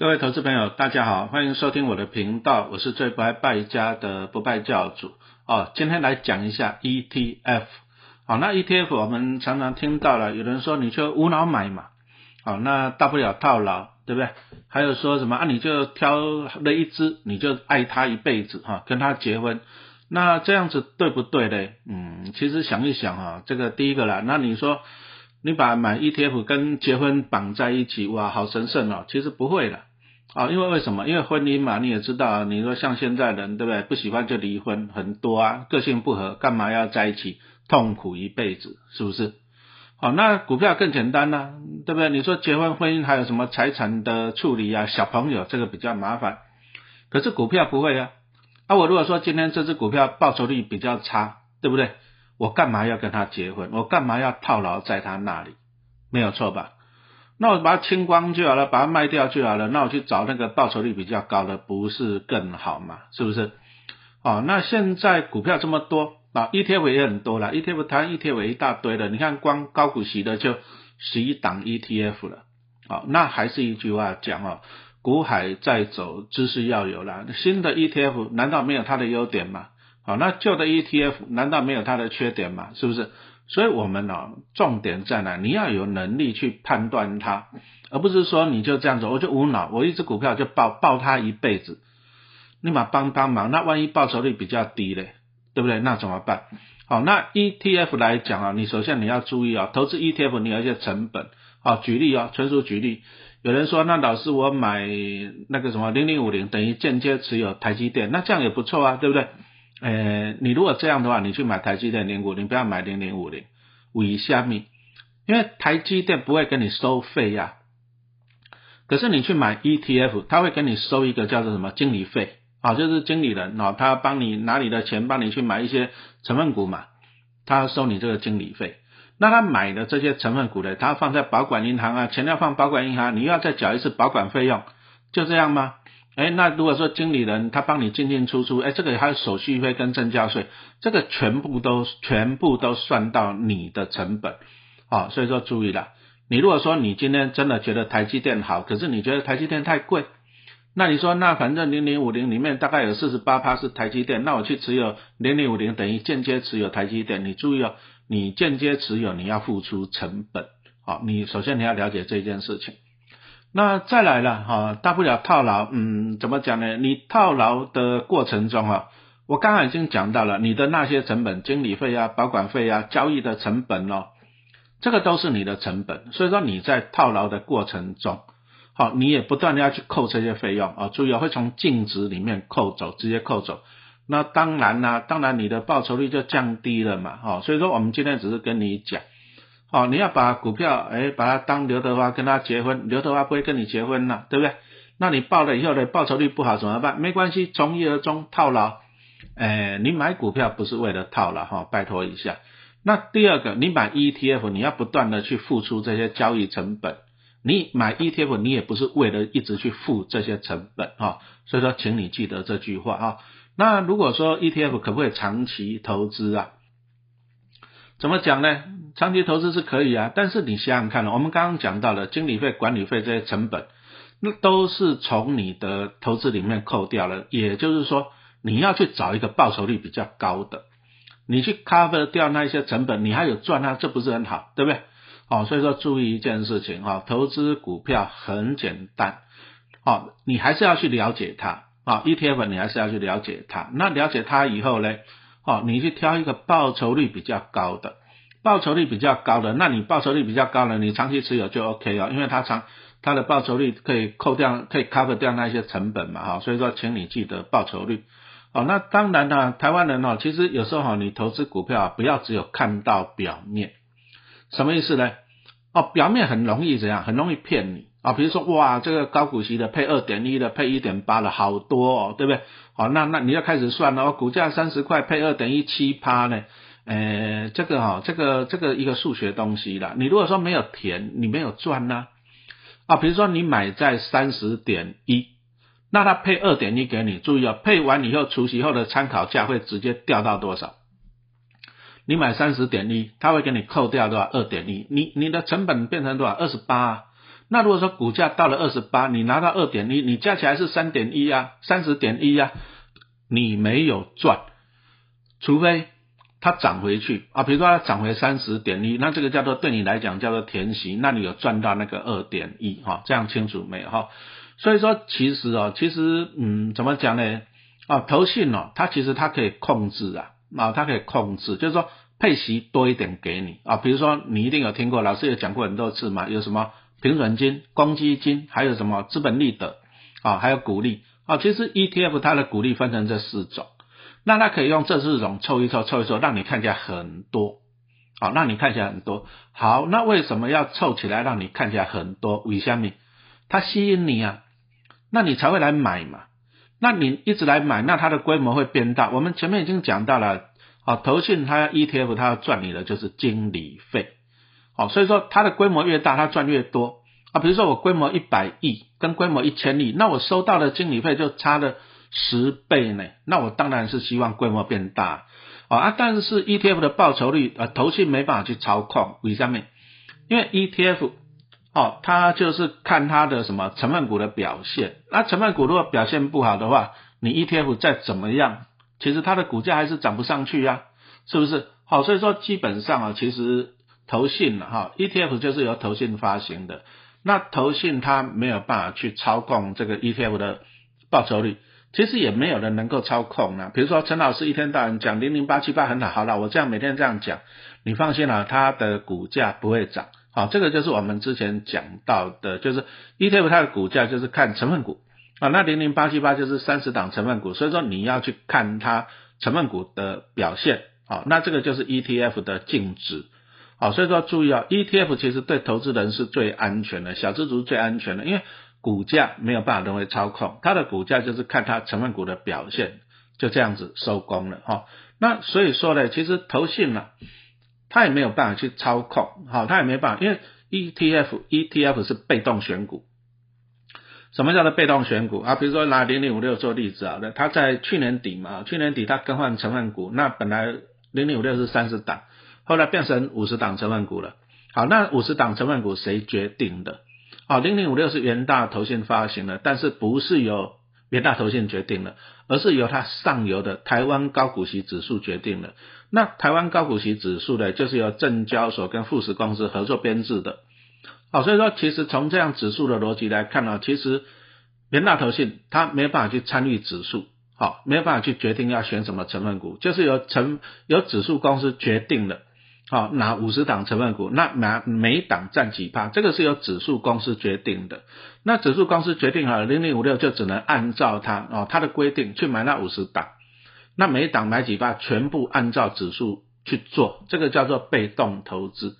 各位投资朋友，大家好，欢迎收听我的频道，我是最不爱败家的不败教主哦。今天来讲一下 ETF，好，那 ETF 我们常常听到了，有人说你就无脑买嘛，好，那大不了套牢，对不对？还有说什么啊，你就挑了一只，你就爱它一辈子哈，跟它结婚，那这样子对不对嘞？嗯，其实想一想哈，这个第一个啦，那你说你把买 ETF 跟结婚绑在一起，哇，好神圣哦，其实不会的。啊，因为为什么？因为婚姻嘛，你也知道，你说像现在人，对不对？不喜欢就离婚，很多啊，个性不合，干嘛要在一起，痛苦一辈子，是不是？好，那股票更简单呢，对不对？你说结婚婚姻还有什么财产的处理啊？小朋友这个比较麻烦，可是股票不会啊。啊，我如果说今天这只股票报酬率比较差，对不对？我干嘛要跟他结婚？我干嘛要套牢在他那里？没有错吧？那我把它清光就好了，把它卖掉就好了。那我去找那个报酬率比较高的，不是更好吗？是不是？哦，那现在股票这么多啊，ETF 也很多了，ETF 台湾 ETF 一大堆的。你看光高股息的就十一档 ETF 了。好，那还是一句话讲哦，股海在走，知识要有啦。新的 ETF 难道没有它的优点吗？好，那旧的 ETF 难道没有它的缺点吗？是不是？所以，我们呢，重点在哪？你要有能力去判断它，而不是说你就这样子，我就无脑，我一只股票就抱抱它一辈子。立马帮帮忙，那万一报酬率比较低嘞，对不对？那怎么办？好，那 ETF 来讲啊，你首先你要注意啊，投资 ETF 你有一些成本。好，举例啊，纯属举例。有人说，那老师我买那个什么零零五零，等于间接持有台积电，那这样也不错啊，对不对？呃，你如果这样的话，你去买台积电零五零，不要买零零五零，以下米，因为台积电不会跟你收费呀。可是你去买 ETF，他会跟你收一个叫做什么经理费啊，就是经理人啊，他帮你拿你的钱，帮你去买一些成分股嘛，他收你这个经理费。那他买的这些成分股呢，他放在保管银行啊，钱要放保管银行，你又要再缴一次保管费用，就这样吗？哎，那如果说经理人他帮你进进出出，哎，这个还有手续费跟增交税，这个全部都全部都算到你的成本，啊，所以说注意了，你如果说你今天真的觉得台积电好，可是你觉得台积电太贵，那你说那反正零零五零里面大概有四十八趴是台积电，那我去持有零零五零等于间接持有台积电，你注意哦，你间接持有你要付出成本，好，你首先你要了解这件事情。那再来了哈，大不了套牢，嗯，怎么讲呢？你套牢的过程中哈，我刚刚已经讲到了你的那些成本，经理费啊、保管费啊、交易的成本哦，这个都是你的成本。所以说你在套牢的过程中，好，你也不断的要去扣这些费用啊，注意会从净值里面扣走，直接扣走。那当然啦，当然你的报酬率就降低了嘛，哈。所以说我们今天只是跟你讲。哦，你要把股票，哎，把它当刘德华跟他结婚，刘德华不会跟你结婚了，对不对？那你报了以后呢，报酬率不好怎么办？没关系，从一而终套牢。哎，你买股票不是为了套牢哈，拜托一下。那第二个，你买 ETF，你要不断的去付出这些交易成本。你买 ETF，你也不是为了一直去付这些成本哈。所以说，请你记得这句话哈。那如果说 ETF 可不可以长期投资啊？怎么讲呢？长期投资是可以啊，但是你想想看我们刚刚讲到了经理费、管理费这些成本，那都是从你的投资里面扣掉了。也就是说，你要去找一个报酬率比较高的，你去 cover 掉那一些成本，你还有赚啊，这不是很好，对不对？哦，所以说注意一件事情哈，投资股票很简单，哦，你还是要去了解它啊，ETF 你还是要去了解它。那了解它以后呢？哦，你去挑一个报酬率比较高的，报酬率比较高的，那你报酬率比较高的，你长期持有就 OK 哦，因为它长它的报酬率可以扣掉，可以 cover 掉那些成本嘛，哈，所以说请你记得报酬率。哦，那当然呢，台湾人哦，其实有时候哈，你投资股票啊不要只有看到表面，什么意思呢？哦，表面很容易怎样，很容易骗你。啊，比如说哇，这个高股息的配二点一的，配一点八的好多哦，对不对？好，那那你要开始算了，股价三十块配二点一七趴呢？呃，这个哈，这个这个一个数学东西啦。你如果说没有填，你没有赚呢？啊，比如说你买在三十点一，那它配二点一给你，注意哦，配完以后除息后的参考价会直接掉到多少？你买三十点一，它会给你扣掉多少？二点一，你你的成本变成多少？二十八。那如果说股价到了二十八，你拿到二点一，你加起来是三点一啊，三十点一啊，你没有赚，除非它涨回去啊，比如说它涨回三十点一，那这个叫做对你来讲叫做填息，那你有赚到那个二点一哈，这样清楚没有哈？所以说其实哦，其实嗯，怎么讲呢？啊，投信哦，它其实它可以控制啊，啊，它可以控制，就是说配息多一点给你啊，比如说你一定有听过，老师有讲过很多次嘛，有什么平准金、公积金，还有什么资本利得啊，还有股利啊，其实 ETF 它的股利分成这四种，那它可以用这四种凑一凑，凑一凑，让你看起来很多，好，让你看起来很多，好，那为什么要凑起来让你看起来很多？为什么？它吸引你啊，那你才会来买嘛。那你一直来买，那它的规模会变大。我们前面已经讲到了，啊，投信它 ETF 它要赚你的就是经理费，好，所以说它的规模越大，它赚越多啊。比如说我规模一百亿跟规模一千亿，那我收到的经理费就差了十倍呢。那我当然是希望规模变大啊，但是 ETF 的报酬率啊，投信没办法去操控，为什么？因为 ETF。哦，它就是看它的什么成分股的表现。那成分股如果表现不好的话，你 ETF 再怎么样，其实它的股价还是涨不上去呀，是不是？好，所以说基本上啊，其实投信哈 ETF 就是由投信发行的。那投信它没有办法去操控这个 ETF 的报酬率，其实也没有人能够操控啊。比如说陈老师一天到晚讲零零八七八很好，好了，我这样每天这样讲，你放心了，它的股价不会涨。好，这个就是我们之前讲到的，就是 ETF 它的股价就是看成分股啊，那零零八七八就是三十档成分股，所以说你要去看它成分股的表现，好，那这个就是 ETF 的净值，好，所以说注意啊，ETF 其实对投资人是最安全的，小资族最安全的，因为股价没有办法人为操控，它的股价就是看它成分股的表现，就这样子收工了哈，那所以说呢，其实投信呢。他也没有办法去操控，好，他也没办法，因为 ETF ETF 是被动选股。什么叫做被动选股啊？比如说拿零零五六做例子啊，那他在去年底嘛，去年底他更换成分股，那本来零零五六是三十档，后来变成五十档成分股了。好，那五十档成分股谁决定的？好，零零五六是元大投信发行的，但是不是由元大投信决定的，而是由它上游的台湾高股息指数决定的。那台湾高股息指数呢，就是由证交所跟富时公司合作编制的。好，所以说其实从这样指数的逻辑来看呢，其实元大投信它没办法去参与指数，好，没办法去决定要选什么成分股，就是由成由指数公司决定的。好，拿五十档成分股，那拿每档占几趴，这个是由指数公司决定的。那指数公司决定好，零零五六就只能按照它哦它的规定去买那五十档。那每档买几把，全部按照指数去做，这个叫做被动投资。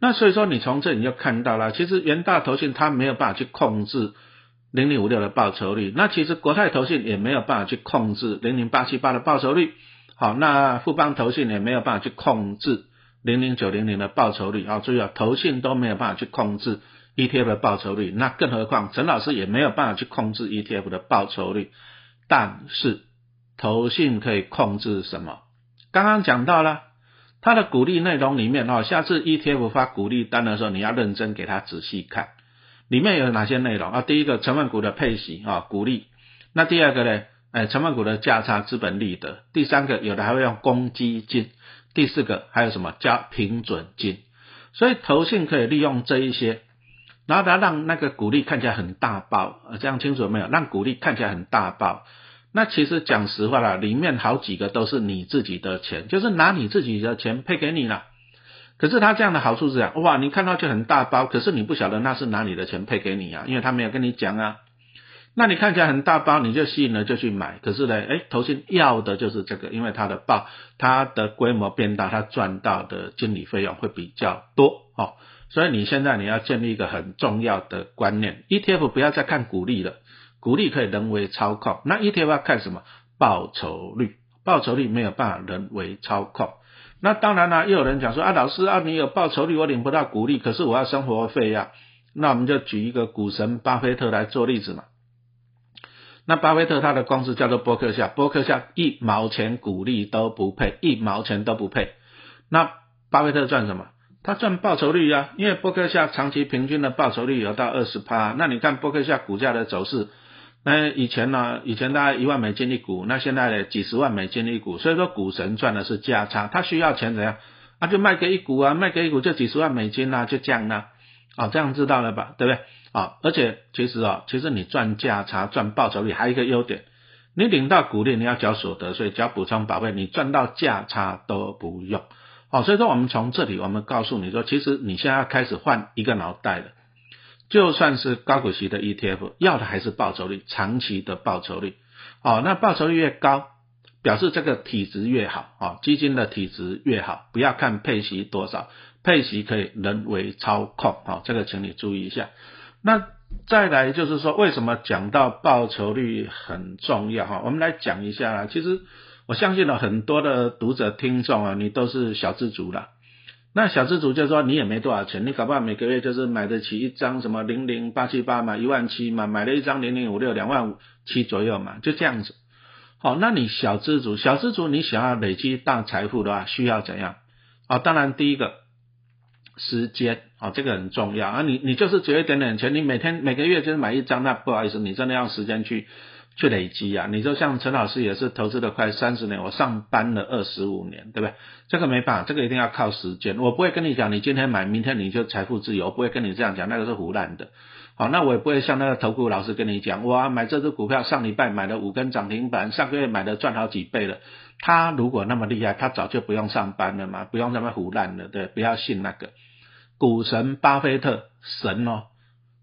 那所以说，你从这里就看到了，其实元大投信它没有办法去控制零零五六的报酬率，那其实国泰投信也没有办法去控制零零八七八的报酬率。好，那富邦投信也没有办法去控制零零九零零的报酬率。啊，注意啊，投信都没有办法去控制 ETF 的报酬率，那更何况陈老师也没有办法去控制 ETF 的报酬率，但是。投信可以控制什么？刚刚讲到了，它的鼓励内容里面哦，下次 ETF 发鼓励单的时候，你要认真给他仔细看，里面有哪些内容啊？第一个成分股的配息啊，鼓励。那第二个呢？哎，成分股的价差、资本利得。第三个有的还会用公积金。第四个还有什么？加平准金。所以投信可以利用这一些，然后它让那个股利看起来很大包，这样清楚没有？让股利看起来很大包。那其实讲实话啦，里面好几个都是你自己的钱，就是拿你自己的钱配给你了。可是他这样的好处是这样，哇，你看到就很大包，可是你不晓得那是拿你的钱配给你啊，因为他没有跟你讲啊。那你看起来很大包，你就吸引了就去买，可是呢，哎，投信要的就是这个，因为它的报，它的规模变大，它赚到的经理费用会比较多哦。所以你现在你要建立一个很重要的观念，ETF 不要再看股利了。股利可以人为操控，那 ETF 要看什么？报酬率，报酬率没有办法人为操控。那当然了，又有人讲说啊，老师啊，你有报酬率，我领不到股利，可是我要生活费呀。那我们就举一个股神巴菲特来做例子嘛。那巴菲特他的公司叫做伯克夏，伯克夏一毛钱股利都不配，一毛钱都不配。那巴菲特赚什么？他赚报酬率啊，因为伯克夏长期平均的报酬率有到二十趴。那你看伯克夏股价的走势，那以前呢，以前大概一万美金一股，那现在呢几十万美金一股。所以说股神赚的是价差，他需要钱怎样？啊，就卖给一股啊，卖给一股就几十万美金啊，就这样呢。啊，这样知道了吧？对不对？啊，而且其实啊，其实你赚价差、赚报酬率还有一个优点，你领到股利你要缴所得税、缴补充保费，你赚到价差都不用。好，所以说我们从这里，我们告诉你说，其实你现在要开始换一个脑袋了。就算是高股息的 ETF，要的还是报酬率，长期的报酬率。哦，那报酬率越高，表示这个体质越好。哦，基金的体质越好，不要看配息多少，配息可以人为操控。哦，这个请你注意一下。那再来就是说，为什么讲到报酬率很重要？哈，我们来讲一下啦。其实。我相信了很多的读者听众啊，你都是小资族了。那小资族就说你也没多少钱，你搞不好每个月就是买得起一张什么零零八七八嘛，一万七嘛，买了一张零零五六两万五七左右嘛，就这样子。好，那你小资族，小资族你想要累积大财富的话，需要怎样？啊，当然第一个时间啊，这个很重要啊。你你就是只有一点点钱，你每天每个月就是买一张，那不好意思，你真的要时间去。去累积啊！你就像陈老师也是投资了快三十年，我上班了二十五年，对不对？这个没办法，这个一定要靠时间。我不会跟你讲，你今天买，明天你就财富自由，不会跟你这样讲，那个是胡乱的。好，那我也不会像那个投顾老师跟你讲，哇，买这只股票上礼拜买了五根涨停板，上个月买的赚好几倍了。他如果那么厉害，他早就不用上班了嘛，不用那么胡乱了，对，不要信那个股神巴菲特神哦。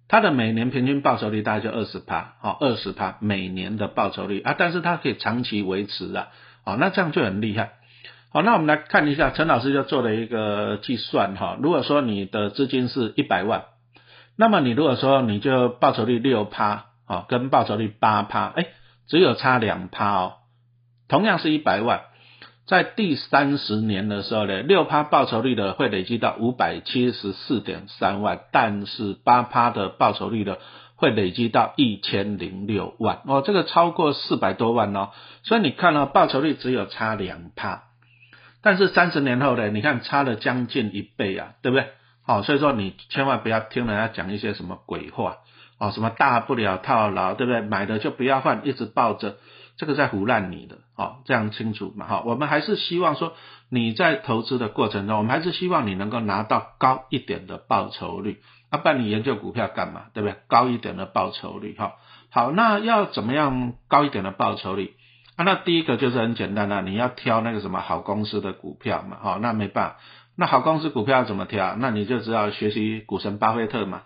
他的每年平均报酬率大概就二十趴，好，二十趴每年的报酬率啊，但是他可以长期维持啊，好，那这样就很厉害，好，那我们来看一下，陈老师就做了一个计算哈，如果说你的资金是一百万，那么你如果说你就报酬率六趴，啊，跟报酬率八趴，哎，只有差两趴哦，同样是一百万。在第三十年的时候呢，六趴报酬率的会累积到五百七十四点三万，但是八趴的报酬率的会累积到一千零六万哦，这个超过四百多万哦。所以你看到报酬率只有差两趴，但是三十年后呢，你看差了将近一倍啊，对不对？好，所以说你千万不要听人家讲一些什么鬼话哦，什么大不了套牢，对不对？买的就不要换，一直抱着。这个在胡乱你的，好，这样清楚嘛？哈，我们还是希望说你在投资的过程中，我们还是希望你能够拿到高一点的报酬率。啊，不然你研究股票干嘛？对不对？高一点的报酬率，哈，好，那要怎么样高一点的报酬率？啊，那第一个就是很简单的，你要挑那个什么好公司的股票嘛，哈，那没办法，那好公司股票怎么挑？那你就知道学习股神巴菲特嘛。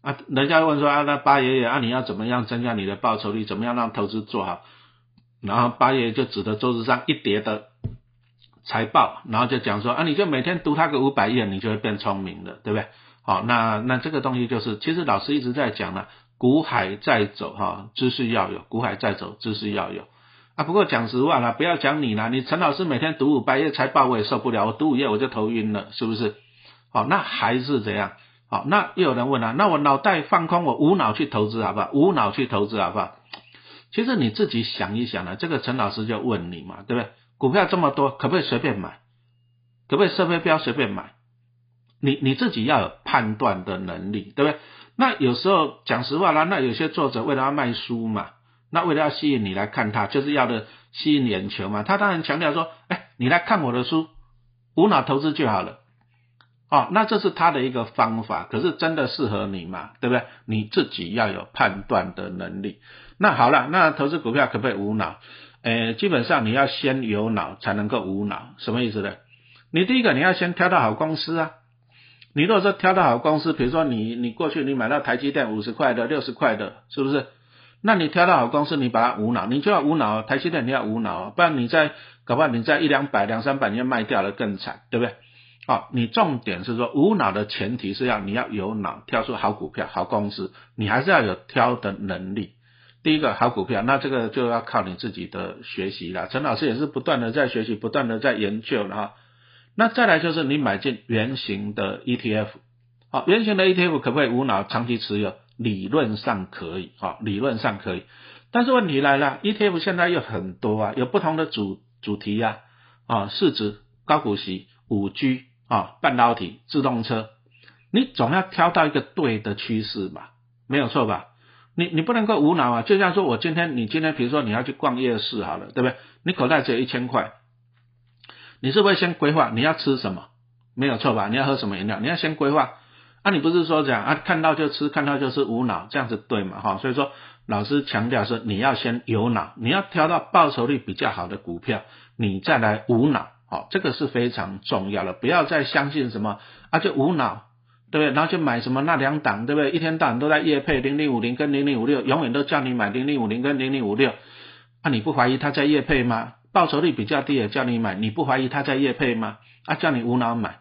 啊，人家问说啊，那巴爷爷啊，你要怎么样增加你的报酬率？怎么样让投资做好？然后八爷就指着桌子上一叠的财报，然后就讲说啊，你就每天读它个五百页，你就会变聪明了，对不对？好，那那这个东西就是，其实老师一直在讲呢，股海在走哈，知识要有，股海在走，知识要有啊。不过讲实话啦，不要讲你啦，你陈老师每天读五百页财报，我也受不了，我读五页我就头晕了，是不是？好，那还是怎样？好，那又有人问了，那我脑袋放空，我无脑去投资好不好？无脑去投资好不好？其实你自己想一想呢，这个陈老师就问你嘛，对不对？股票这么多，可不可以随便买？可不可以设备标随便买？你你自己要有判断的能力，对不对？那有时候讲实话啦，那有些作者为了要卖书嘛，那为了要吸引你来看他，就是要的吸引眼球嘛。他当然强调说，哎，你来看我的书，无脑投资就好了。哦，那这是他的一个方法，可是真的适合你吗？对不对？你自己要有判断的能力。那好了，那投资股票可不可以无脑？诶，基本上你要先有脑才能够无脑，什么意思呢？你第一个你要先挑到好公司啊。你如果说挑到好公司，比如说你你过去你买到台积电五十块的、六十块的，是不是？那你挑到好公司，你把它无脑，你就要无脑，台积电你要无脑，不然你在搞不好你在一两百、两三百你就卖掉了更惨，对不对？好，你重点是说无脑的前提是要你要有脑，挑出好股票、好公司，你还是要有挑的能力。第一个好股票，那这个就要靠你自己的学习了。陈老师也是不断的在学习，不断的在研究了哈。那再来就是你买进圆形的 ETF，好，圆形的 ETF 可不可以无脑长期持有？理论上可以，好，理论上可以。但是问题来了，ETF 现在有很多啊，有不同的主主题呀，啊，市值、高股息、五 G。啊，半导体、自动车，你总要挑到一个对的趋势吧，没有错吧？你你不能够无脑啊！就像说我今天，你今天比如说你要去逛夜市好了，对不对？你口袋只有一千块，你是不是先规划你要吃什么？没有错吧？你要喝什么饮料？你要先规划。啊，你不是说这样啊？看到就吃，看到就是无脑，这样子对嘛？哈，所以说老师强调是你要先有脑，你要挑到报酬率比较好的股票，你再来无脑，好，这个是非常重要的。不要再相信什么啊，就无脑，对不对？然后就买什么那两档，对不对？一天到晚都在夜配零零五零跟零零五六，永远都叫你买零零五零跟零零五六，啊，你不怀疑他在夜配吗？报酬率比较低也叫你买，你不怀疑他在夜配吗？啊，叫你无脑买。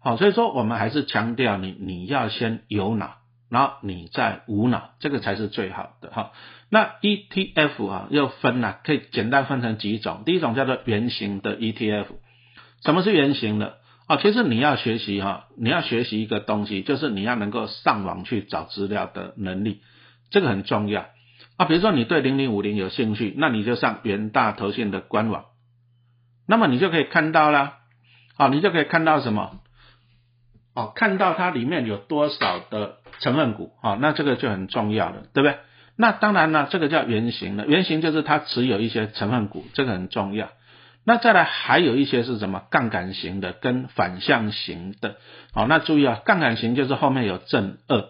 好，所以说我们还是强调你你要先有脑，然后你再无脑，这个才是最好的哈。那 ETF 啊又分了，可以简单分成几种。第一种叫做圆形的 ETF，什么是圆形的？哦，其实你要学习哈，你要学习一个东西，就是你要能够上网去找资料的能力，这个很重要啊。比如说你对零零五零有兴趣，那你就上元大投信的官网，那么你就可以看到啦，好，你就可以看到什么？哦，看到它里面有多少的成分股，哦，那这个就很重要了，对不对？那当然了，这个叫原型的，原型就是它持有一些成分股，这个很重要。那再来还有一些是什么？杠杆型的跟反向型的，好，那注意啊，杠杆型就是后面有正二，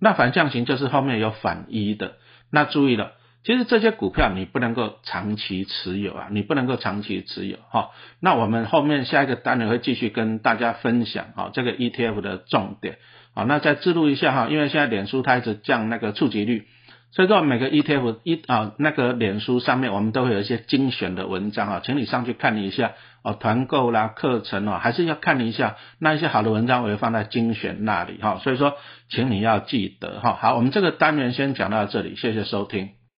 那反向型就是后面有反一的，那注意了。其实这些股票你不能够长期持有啊，你不能够长期持有哈。那我们后面下一个单元会继续跟大家分享啊这个 ETF 的重点啊。那再记录一下哈，因为现在脸书它一直降那个触及率，所以说每个 ETF 一啊那个脸书上面我们都会有一些精选的文章啊，请你上去看一下哦，团购啦课程哦，还是要看一下那一些好的文章我会放在精选那里哈。所以说，请你要记得哈。好，我们这个单元先讲到这里，谢谢收听。